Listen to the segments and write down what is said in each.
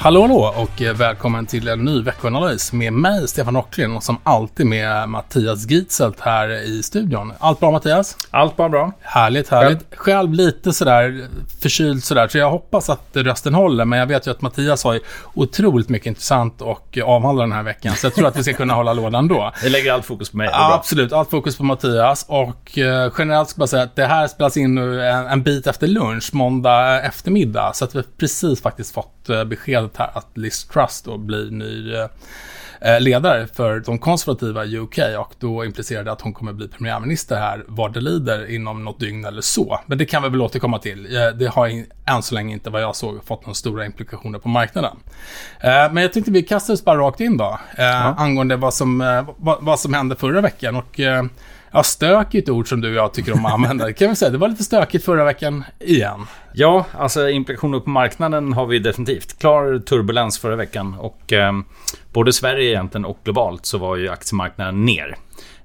Hallå hallå och välkommen till en ny veckoanalys med mig Stefan Ocklin och som alltid med Mattias Gitzelt här i studion. Allt bra Mattias? Allt bara bra. Härligt, härligt. Själv lite sådär förkyld sådär så jag hoppas att rösten håller men jag vet ju att Mattias har ju otroligt mycket intressant och avhandla den här veckan så jag tror att vi ska kunna hålla lådan då. Vi lägger allt fokus på mig. Absolut, allt fokus på Mattias och eh, generellt ska jag säga att det här spelas in nu en, en bit efter lunch, måndag eftermiddag så att vi precis faktiskt fått beskedet här att Liz Truss då blir ny eh, ledare för de konservativa i UK och då implicerar det att hon kommer bli premiärminister här vad det lider inom något dygn eller så. Men det kan vi väl återkomma till. Eh, det har än så länge inte vad jag såg fått några stora implikationer på marknaden. Eh, men jag tänkte vi kastar oss bara rakt in då ja. angående vad som, vad som hände förra veckan och Ja, stök är ett ord som du och jag tycker om att använda. Det kan vi säga. Det var lite stökigt förra veckan igen. Ja, alltså implikationer på marknaden har vi definitivt. Klar turbulens förra veckan och eh, både Sverige egentligen och globalt så var ju aktiemarknaden ner.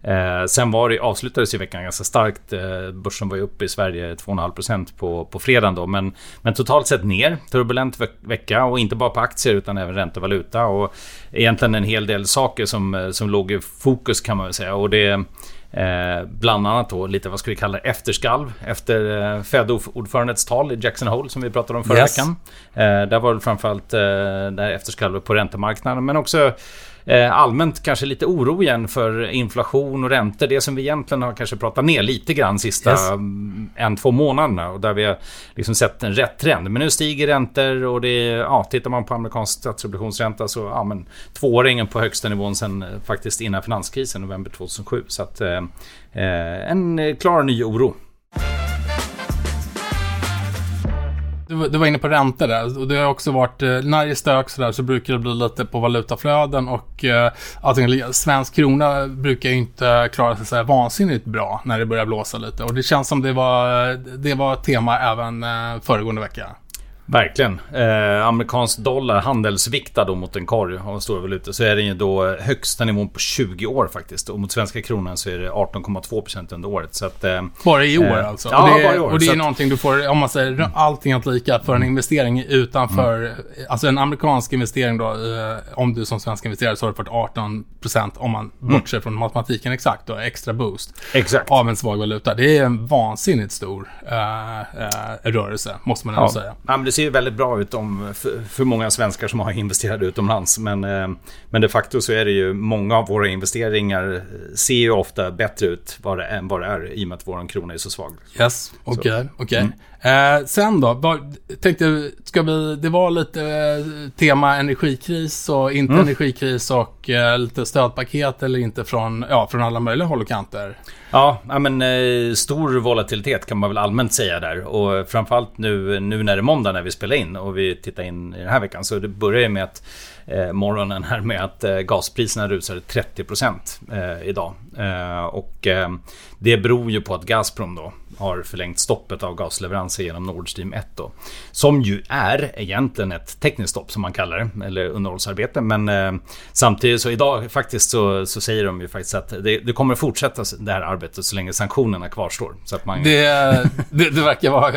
Eh, sen var det, avslutades ju veckan ganska starkt. Eh, börsen var ju uppe i Sverige 2,5% på, på fredagen då. Men, men totalt sett ner. Turbulent ve vecka och inte bara på aktier utan även ränta och valuta. Och egentligen en hel del saker som, eh, som låg i fokus kan man väl säga. Och det Eh, bland annat då lite vad ska vi kalla det, efterskalv efter eh, Fed-ordförandets tal i Jackson Hole som vi pratade om förra yes. veckan. Eh, där var det framförallt eh, efterskalvet på räntemarknaden men också allmänt kanske lite oro igen för inflation och räntor. Det som vi egentligen har kanske pratat ner lite grann sista yes. Mm, en, två månaderna. Och där vi har liksom sett en rätt trend. Men nu stiger räntor och det ja, tittar man på amerikansk statsobligationsränta så ja, men tvååringen på högsta nivån sen eh, faktiskt innan finanskrisen november 2007. Så att eh, eh en klar ny oro. Du, du var inne på räntor där och det har också varit, eh, när det är stök sådär så brukar det bli lite på valutaflöden och eh, svensk krona brukar ju inte klara sig så vansinnigt bra när det börjar blåsa lite och det känns som det var, det var tema även eh, föregående vecka. Verkligen. Eh, amerikansk dollar handelsviktad då mot en korg av stora valutor så är den ju då högsta nivån på 20 år faktiskt. Och mot svenska kronan så är det 18,2% under året. Så att, eh, bara i år eh, alltså? Ja, och det, bara i år. Och det är att, någonting du får, om man säger mm. allting att lika, för en investering utanför, mm. alltså en amerikansk investering då, eh, om du som svensk investerare så har du fått 18% om man mm. bortser från matematiken exakt då, extra boost. Exakt. Av en svag valuta. Det är en vansinnigt stor eh, eh rörelse, måste man ändå ja. säga. Ja, ser ju väldigt bra ut om, för, många svenskar som har investerat utomlands. Men, eh, men de facto så är det ju många av våra investeringar ser ju ofta bättre ut vad det, än vad det är i och med att vår krona är så svag. Yes, okej, okay. Okay. Mm. Eh, sen då, var, tänkte, ska vi, det var lite eh, tema energikris och inte mm. energikris och eh, lite stödpaket eller inte från, ja, från alla möjliga håll och kanter. Ja, men eh, stor volatilitet kan man väl allmänt säga där. Och framförallt nu, nu när det är måndag när vi spelar in och vi tittar in i den här veckan. Så det börjar ju med att morgonen här med att eh, gaspriserna rusade 30% eh, idag. Eh, och eh, det beror ju på att Gazprom då har förlängt stoppet av gasleveranser genom Nord Stream 1 då. Som ju är egentligen ett tekniskt stopp som man kallar det, eller underhållsarbete. Men eh, samtidigt så idag faktiskt så, så säger de ju faktiskt att det, det, kommer fortsätta det här arbetet så länge sanktionerna kvarstår. Så att man... det, det, det, verkar vara,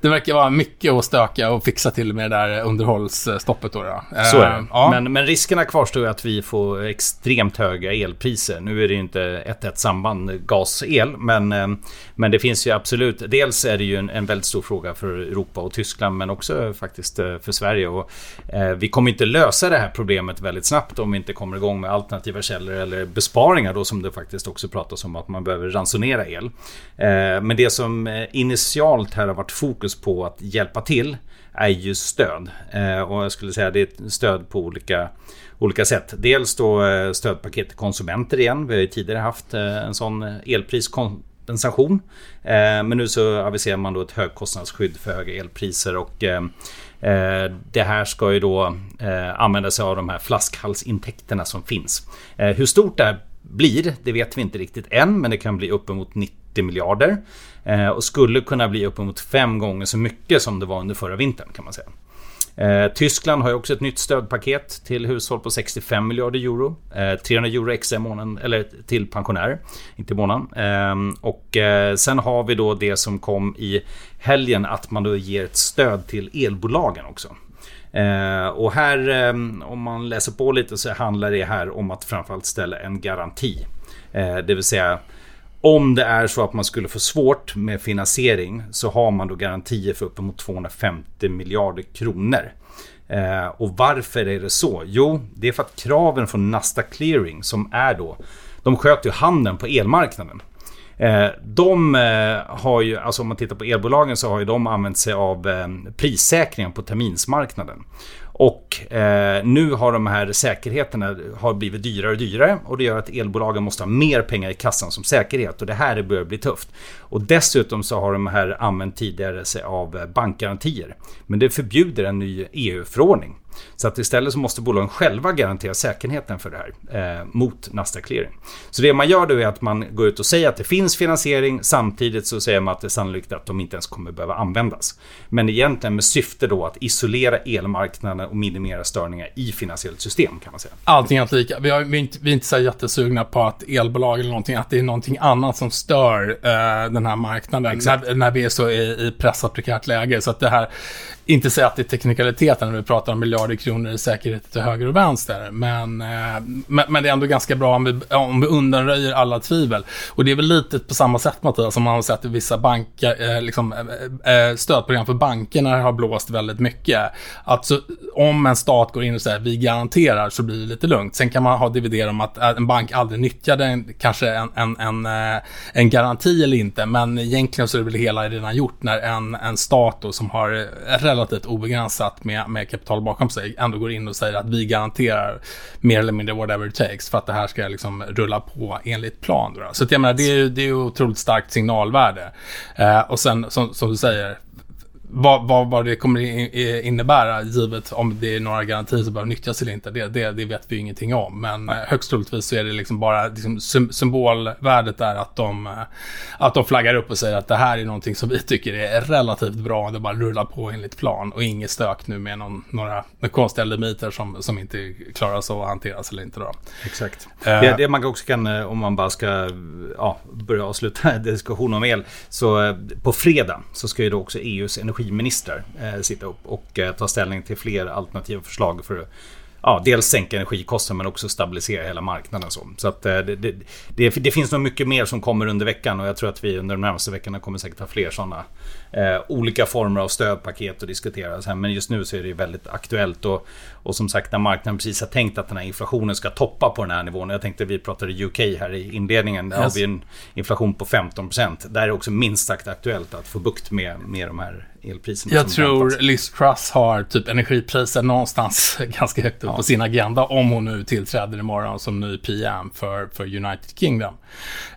det verkar vara mycket att stöka och fixa till med det där underhållsstoppet då. då. Så är det. Ja. Men, men riskerna kvarstår ju att vi får extremt höga elpriser. Nu är det ju inte ett, ett samband gas-el, men, eh, men det finns ju absolut. Dels är det ju en, en väldigt stor fråga för Europa och Tyskland, men också faktiskt eh, för Sverige. Och, eh, vi kommer inte lösa det här problemet väldigt snabbt om vi inte kommer igång med alternativa källor eller besparingar då som det faktiskt också pratas om att man behöver ransonera el. Eh, men det som eh, initialt här har varit fokus på att hjälpa till är ju stöd. Eh, och jag skulle säga det är stöd på olika, olika sätt. Dels då eh, stödpaket till konsumenter igen. Vi har ju tidigare haft eh, en sån elpriskompensation. Men nu så aviserar man då ett högkostnadsskydd för höga elpriser och det här ska ju då använda sig av de här flaskhalsintäkterna som finns. Hur stort det här blir, det vet vi inte riktigt än, men det kan bli uppemot 90 miljarder. Eh, och skulle kunna bli uppemot fem gånger så mycket som det var under förra vintern kan man säga. Eh, Tyskland har ju också ett nytt stödpaket till hushåll på 65 miljarder euro. Eh, 300 euro extra i månaden, eller till pensionärer, inte i månaden. Ehm, eh, och sen har vi då det som kom i helgen att man då ger ett stöd till elbolagen också. Eh, och här, ehm, om man läser på lite så handlar det här om att framförallt ställa en garanti. Eh, det vill säga om det är så att man skulle få svårt med finansiering så har man då garantier för uppemot 250 miljarder kronor. Eh, och varför är det så? Jo, det är för att kraven från Nasdaq Clearing som är då, de sköter ju handeln på elmarknaden. Eh, de eh, har ju, alltså om man tittar på elbolagen så har ju de använt sig av eh, prissäkringen på terminsmarknaden. Och eh, nu har de här säkerheterna har blivit dyrare och dyrare och det gör att elbolagen måste ha mer pengar i kassan som säkerhet och det här börjar bli tufft. Och dessutom så har de här använt tidigare sig av bankgarantier. Men det förbjuder en ny EU-förordning. Så att istället så måste bolagen själva garantera säkerheten för det här eh, mot Nasdaq Clearing. Så det man gör då är att man går ut och säger att det finns finansiering. Samtidigt så säger man att det är sannolikt att de inte ens kommer behöva användas. Men egentligen med syfte då att isolera elmarknaden och minimera störningar i finansiellt system kan man säga. Allting är lika. Vi, har, vi, är inte, vi är inte så jättesugna på att elbolag eller någonting, att det är någonting annat som stör uh, den här marknaden. När, när, vi är så i, i pressat prekärt läge. Så att det här inte säga att det är teknikaliteten när vi pratar om miljarder kronor i säkerhet till höger och vänster. Men, eh, men, men, det är ändå ganska bra om vi, om vi undanröjer alla tvivel. Och det är väl lite på samma sätt Mattias, som man har sett i vissa banker, eh, liksom, eh, stödprogram för bankerna har blåst väldigt mycket. Att så, om en stat går in och säger vi garanterar så blir det lite lugnt. Sen kan man ha dividerat om att en bank aldrig nyttjade en, kanske en, en, en, en garanti eller inte. Men egentligen så är det väl hela redan gjort när en, en stat då, som har relativt obegränsat med, med kapital bakom sig ändå går in och säger att vi garanterar mer eller mindre whatever it takes för att det här ska liksom rulla på enligt plan. Då. Så jag menar, det är ju det är otroligt starkt signalvärde. Eh, och sen som, som du säger, vad, vad, vad, det kommer innebära, givet om det är några garantier som behöver nyttjas eller inte, det, det, det vet vi ingenting om. Men eh, högst troligtvis så är det liksom bara liksom, symbolvärdet är att de, eh, att de flaggar upp och säger att det här är någonting som vi tycker är relativt bra, det bara rullar på enligt plan och inget stök nu med någon, några konstiga limiter som, som inte klaras av att hanteras eller inte. Då. Exakt. Uh, det, det, man också kan, om man bara ska ja, börja avsluta diskussionen om el, så på fredag så ska ju då också EUs energi energiministrar eh, sitta upp och eh, ta ställning till fler alternativa förslag för att ja, dels sänka energikostnaden men också stabilisera hela marknaden. Så, så att, eh, det, det, det, det, finns nog mycket mer som kommer under veckan och jag tror att vi under de närmaste veckorna kommer säkert ha fler sådana eh, olika former av stödpaket att diskutera. Men just nu så är det väldigt aktuellt och, och som sagt när marknaden precis har tänkt att den här inflationen ska toppa på den här nivån. Jag tänkte vi pratade UK här i inledningen. Där yes. har vi en inflation på 15%. Där är det också minst sagt aktuellt att få bukt med, med de här elpriserna. Jag tror Liz Truss har typ energipriser någonstans ganska högt upp ja. på sin agenda om hon nu tillträder imorgon som ny PM för, för United Kingdom.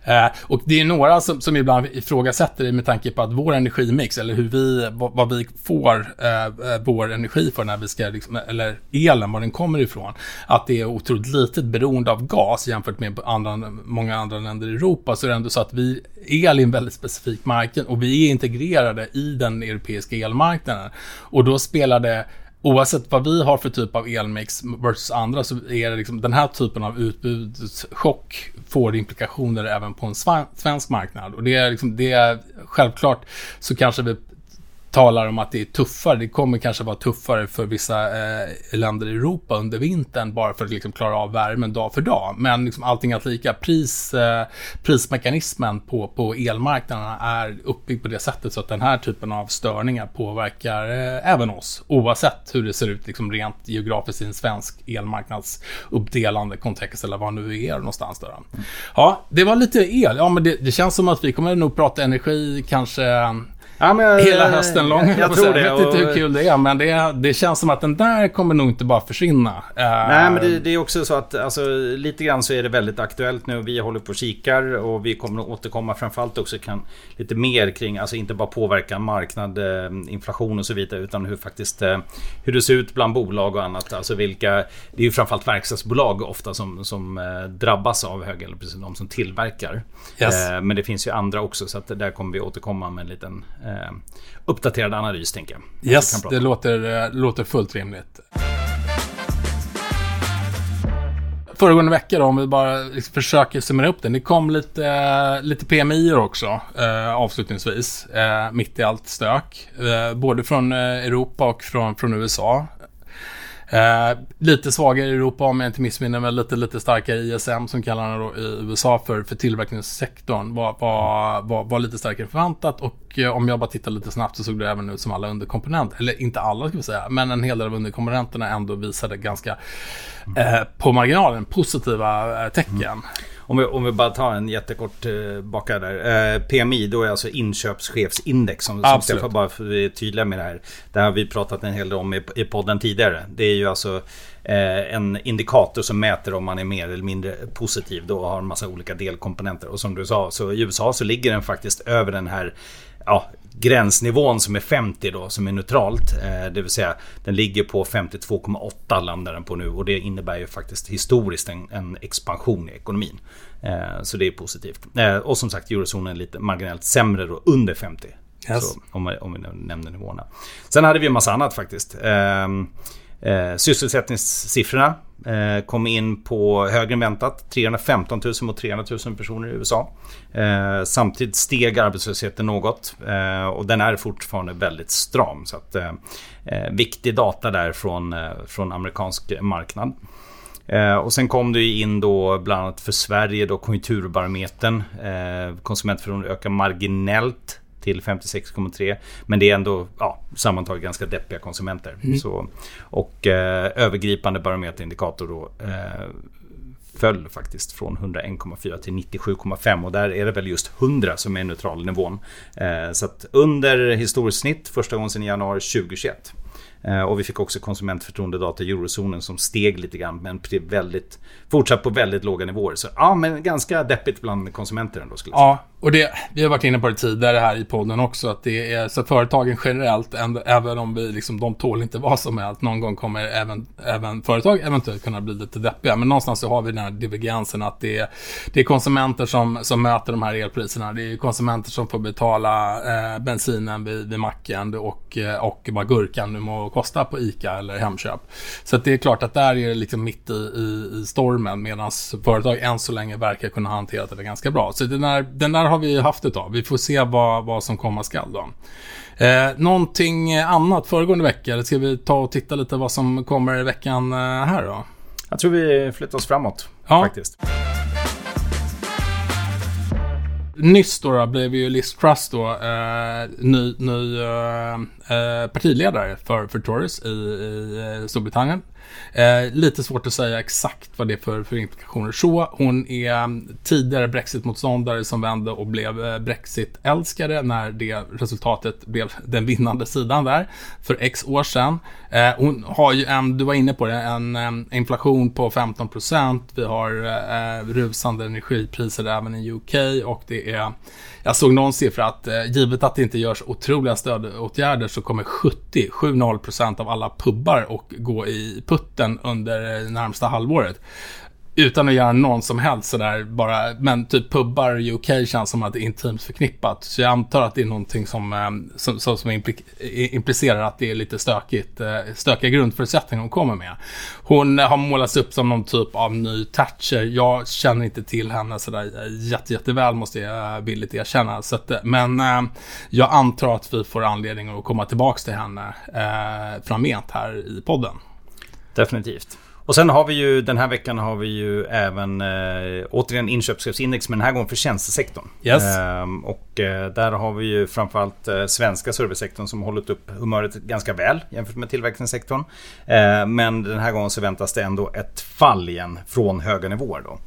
Eh, och det är några som, som ibland ifrågasätter det med tanke på att vår energimix, eller hur vi, vad, vad vi får eh, eh, vår energi för när vi ska, liksom, eller elen, var den kommer ifrån, att det är otroligt litet beroende av gas jämfört med andra, många andra länder i Europa, så är det ändå så att vi, el är en väldigt specifik marknad och vi är integrerade i den europeiska elmarknaden. Och då spelar det oavsett vad vi har för typ av elmix versus andra så är det liksom den här typen av utbudschock får implikationer även på en svensk marknad. Och det är liksom, det är självklart så kanske vi talar om att det är tuffare. Det kommer kanske vara tuffare för vissa eh, länder i Europa under vintern bara för att liksom klara av värmen dag för dag. Men liksom allting att lika. Pris, eh, prismekanismen på, på elmarknaden är uppbyggd på det sättet så att den här typen av störningar påverkar eh, även oss. Oavsett hur det ser ut liksom rent geografiskt i en svensk elmarknadsuppdelande kontext eller var nu är någonstans. Där. Ja, det var lite el. Ja, men det, det känns som att vi kommer nog prata energi kanske Ja, men, Hela hösten lång. Jag, jag tror det. Jag vet inte hur kul det är, men det, det känns som att den där kommer nog inte bara försvinna. Nej, men det, det, är också så att alltså, lite grann så är det väldigt aktuellt nu. Vi håller på och kikar och vi kommer att återkomma framförallt också kan, lite mer kring, alltså inte bara påverka marknad, eh, inflation och så vidare, utan hur faktiskt eh, hur det ser ut bland bolag och annat. Alltså vilka, det är ju framförallt verkstadsbolag ofta som, som eh, drabbas av höga elpriser, de som tillverkar. Yes. Men det finns ju andra också, så att där kommer vi återkomma med en liten eh, uppdaterad analys tänker jag. Yes, det låter, låter fullt rimligt. föregående vecka då, om vi bara liksom försöker summera upp den. Det kom lite, lite PMI också eh, avslutningsvis, eh, mitt i allt stök. Eh, både från Europa och från, från USA. Eh, lite svagare i Europa om jag inte missminner mig. Lite, lite starkare ISM som kallar den då i USA för, för tillverkningssektorn. Var, var, var, var lite starkare än förväntat och eh, om jag bara tittar lite snabbt så såg det även ut som alla underkomponenter. Eller inte alla ska vi säga, men en hel del av underkomponenterna ändå visade ganska eh, på marginalen positiva eh, tecken. Mm. Om vi, om vi bara tar en jättekort eh, baka där. Eh, PMI, då är alltså inköpschefsindex. Som, som Stefan bara för vi är tydliga med det här. Det har vi pratat en hel del om i, i podden tidigare. Det är ju alltså eh, en indikator som mäter om man är mer eller mindre positiv. Då har en massa olika delkomponenter. Och som du sa, så i USA så ligger den faktiskt över den här ja, gränsnivån som är 50 då, som är neutralt. Eh, det vill säga den ligger på 52,8 landar den på nu och det innebär ju faktiskt historiskt en, en expansion i ekonomin. Eh, så det är positivt. Eh, och som sagt eurozonen är lite marginellt sämre då, under 50. Yes. Så, om, om vi nämner nivåerna. Sen hade vi en massa annat faktiskt. Eh, sysselsättningssiffrorna eh, kom in på högre än väntat. 315 000 mot 300 000 personer i USA. Eh, samtidigt steg arbetslösheten något eh, och den är fortfarande väldigt stram. Så att, eh, eh viktig data där från, eh, från amerikansk marknad. Eh, och sen kom det in då bland annat för Sverige då konjunkturbarometern. Eh, ökar marginellt till 56,3. Men det är ändå ja, sammantaget ganska deppiga konsumenter. Mm. Så, och eh, övergripande barometerindikator då eh, föll faktiskt från 101,4 till 97,5 och där är det väl just 100 som är neutralnivån. Eh, så att under historiskt snitt första gången sedan januari 2021. Eh, och vi fick också konsumentförtroendedata i eurozonen som steg lite grann men väldigt, fortsatt på väldigt låga nivåer. Så ja, men ganska deppigt bland konsumenter ändå skulle jag säga. Ja, och det, vi har varit inne på det tidigare här i podden också, att det är så att företagen generellt, även om vi liksom, de tål inte vad som helst, någon gång kommer även, även företag eventuellt kunna bli lite deppiga. Men någonstans så har vi den här divergensen att det är, det är konsumenter som, som möter de här elpriserna. Det är konsumenter som får betala eh, bensinen vid, vid macken och, eh, och vad gurkan nu må kosta på ICA eller Hemköp. Så det är klart att där är det liksom mitt i, i, i stormen medan företag än så länge verkar kunna hantera det ganska bra. Så den där, den där har vi haft ett tag. Vi får se vad, vad som komma skall då. Eh, någonting annat föregående vecka? Ska vi ta och titta lite vad som kommer i veckan eh, här då? Jag tror vi flyttar oss framåt ja. faktiskt. Nyss då, då blev ju Liz Truss då eh, ny, ny eh, eh partiledare för, för Tories i, i eh, Storbritannien. Eh, lite svårt att säga exakt vad det är för, för implikationer. Så hon är tidigare Brexit-motståndare som vände och blev eh, Brexit-älskare när det resultatet blev den vinnande sidan där för x år sedan. Eh, hon har ju en, du var inne på det, en, en inflation på 15% Vi har eh, rusande energipriser även i UK och det är jag såg någon siffra att eh, givet att det inte görs otroliga stödåtgärder så kommer 70, 70% av alla pubbar att gå i putten under det närmsta halvåret utan att göra någon som helst sådär bara, men typ pubbar i UK känns som att det är intimt förknippat. Så jag antar att det är någonting som, eh, som, som, som implicerar att det är lite stökigt, eh, stökiga grundförutsättningar hon kommer med. Hon har målats upp som någon typ av ny Thatcher. Jag känner inte till henne sådär jätte, jätteväl måste jag villigt erkänna. Så att, men jag antar att vi får anledning att komma tillbaka till henne eh, framgent här i podden. Definitivt. Och sen har vi ju den här veckan har vi ju även eh, återigen inköpschefsindex men den här gången för tjänstesektorn. Yes. Ehm, och eh, där har vi ju framförallt eh, svenska servicesektorn som hållit upp humöret ganska väl jämfört med tillväxtsektorn. Ehm, men den här gången så väntas det ändå ett fall igen från höga nivåer då.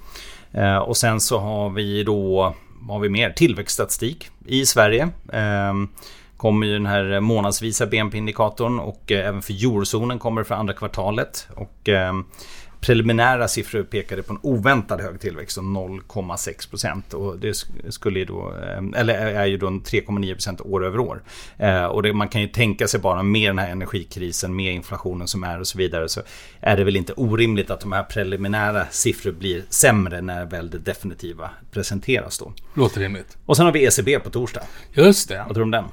Ehm, och sen så har vi då, vad har vi mer? Tillväxtstatistik i Sverige. Kommer ju den här månadsvisa BNP-indikatorn och eh, även för eurozonen kommer det för andra kvartalet. Och eh, preliminära siffror pekade på en oväntad hög tillväxt om 0,6 procent. Och det skulle ju då, eh, eller är ju då 3,9 procent år över år. Och det, man kan ju tänka sig bara med den här energikrisen, med inflationen som är och så vidare. Så är det väl inte orimligt att de här preliminära siffror blir sämre när väl det definitiva presenteras då. Låter rimligt. Och sen har vi ECB på torsdag. Just det. Vad tror du om den?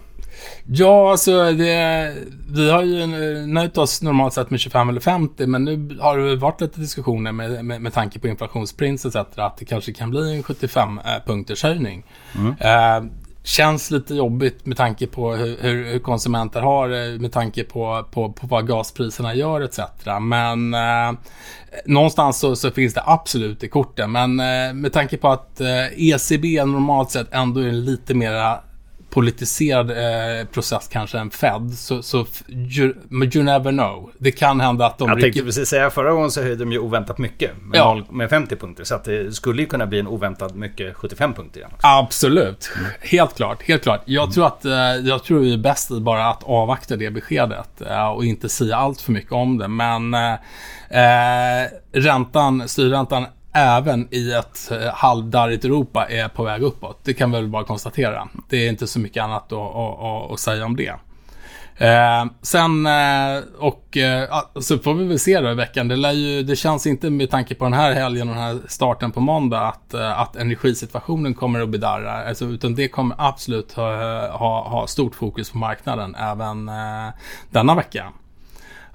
Ja, alltså det, vi har ju nöjt oss normalt sett med 25 eller 50, men nu har det varit lite diskussioner med, med, med tanke på inflationsprins etc. att det kanske kan bli en 75 eh, höjning. Mm. Eh, känns lite jobbigt med tanke på hur, hur, konsumenter har det, med tanke på, på, på vad gaspriserna gör etc. Men eh, någonstans så, så, finns det absolut i korten. Men eh, med tanke på att eh, ECB normalt sett ändå är lite mera politiserad eh, process kanske än Fed. Så, så you, you, never know. Det kan hända att de... Jag tänkte precis säga, förra gången så höjde de ju oväntat mycket. Med, ja. 0, med 50 punkter. Så att det skulle ju kunna bli en oväntat mycket 75 punkter igen. Absolut. Mm. Helt klart. Helt klart. Jag mm. tror att eh, jag tror det är bäst bara att avvakta det beskedet. Eh, och inte säga allt för mycket om det. Men eh, eh räntan, styrräntan även i ett eh, halvdarrigt Europa är på väg uppåt. Det kan vi väl bara konstatera. Det är inte så mycket annat att, att, att säga om det. Eh, sen, eh, och eh, så får vi väl se då i veckan. Det, ju, det, känns inte med tanke på den här helgen och den här starten på måndag att, eh, att energisituationen kommer att bedarra. Alltså, utan det kommer absolut ha, ha, ha stort fokus på marknaden även eh, denna vecka.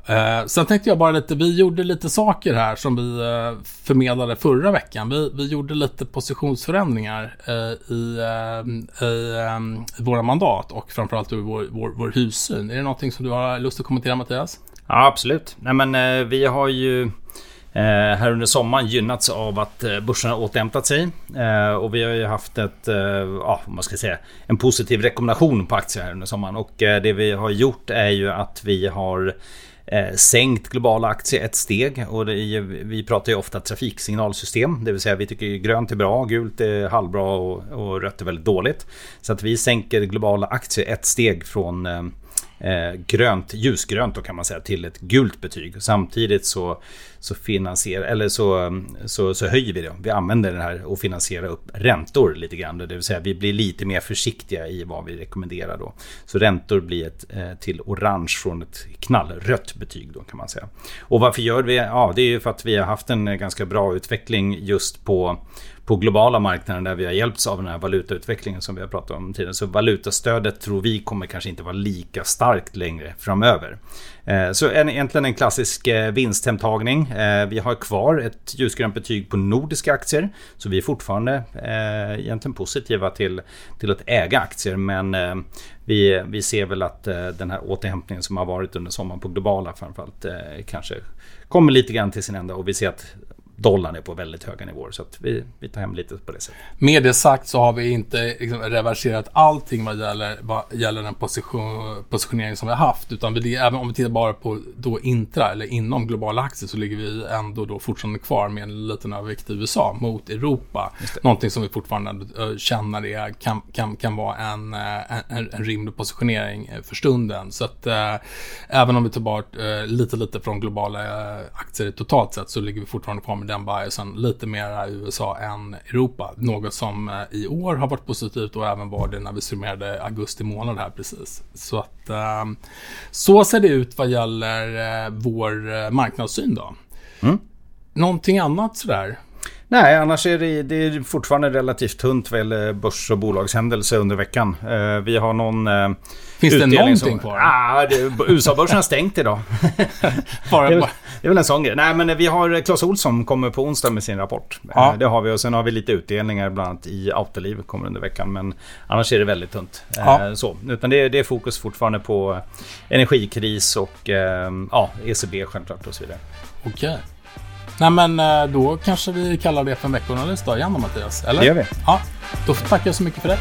Eh, sen tänkte jag bara lite, vi gjorde lite saker här som vi eh, förmedlade förra veckan. Vi, vi gjorde lite positionsförändringar eh, i, eh, i, eh, våra mandat och framförallt i vår, vår, vår hussyn. Är det någonting som du har lust att kommentera Mattias? Ja, absolut. Nej, men eh, vi har ju eh, här under sommaren gynnats av att eh, börsen har återhämtat sig. Eh, och vi har ju haft ett, ja, vad ska jag säga, en positiv rekommendation på aktier här under sommaren. Och det vi har gjort är ju att vi har Eh, sänkt globala aktier ett steg. Och är, vi pratar ju ofta trafiksignalsystem, det vill säga vi tycker grönt är bra, gult är halvbra och, och rött är väldigt dåligt. Så att vi sänker globala aktier ett steg från eh, eh, grönt, ljusgrönt då kan man säga, till ett gult betyg. Samtidigt så, så, finansierar, eller så, så, så höjer vi det. Vi använder det här och finansierar upp räntor lite grann. Det vill säga vi blir lite mer försiktiga i vad vi rekommenderar då. Så räntor blir ett eh, till orange från ett knallrött betyg då kan man säga. Och varför gör vi? Ja, det är ju för att vi har haft en ganska bra utveckling just på på globala marknaden där vi har hjälpts av den här valutautvecklingen som vi har pratat om tidigare. Så valutastödet tror vi kommer kanske inte vara lika starkt längre framöver. Eh, så en, egentligen en klassisk eh, vinsthemtagning. Eh, vi har kvar ett ljusgrönt betyg på nordiska aktier. Så vi är fortfarande egentligen positiva till, till att äga aktier. Men vi, vi ser väl att den här återhämtningen som har varit under sommaren på globala framförallt kanske kommer lite grann till sin ända. Och vi ser att dollarn är på väldigt höga nivåer. Så att vi, vi tar hem lite på det sättet. Med det sagt så har vi inte liksom reverserat allting vad gäller, vad gäller den position, positionering som vi har haft. Utan vi, även om vi tittar bara på då intra eller inom globala aktier så ligger vi ändå då fortfarande kvar med en liten övervikt i USA mot Europa. Någonting som vi fortfarande känner är, kan, kan, kan vara en, en, en rimlig positionering för stunden. Så att äh, även om vi tar bort äh, lite, lite från globala aktier totalt sett så ligger vi fortfarande kvar med den biasen lite mer i USA än Europa. Något som eh, i år har varit positivt och även var det när vi summerade augusti månad här precis. Så att ehm, så ser det ut vad gäller eh, vår eh, marknadssyn då. Mm. Någonting annat sådär? Nej, annars är det, det är fortfarande relativt tunt gäller börs och bolagshändelse under veckan. Vi har någon Finns det någonting som, kvar? Ah, USA-börsen har stängt idag. bara, det, är, det är väl en sån grej. Nej, men vi har Clas Olsson kommer på onsdag med sin rapport. Ja. Eh, det har vi och sen har vi lite utdelningar bland annat i Autoliv kommer under veckan. Men annars är det väldigt tunt. Eh, ja. Så, utan det, det är fokus fortfarande på energikris och eh, ja, ECB självklart och så vidare. Okej. Okay. Nej men då kanske vi kallar det för en veckoanalys då igen då Mattias? Eller? Det gör vi. Ja, då tackar jag så mycket för det.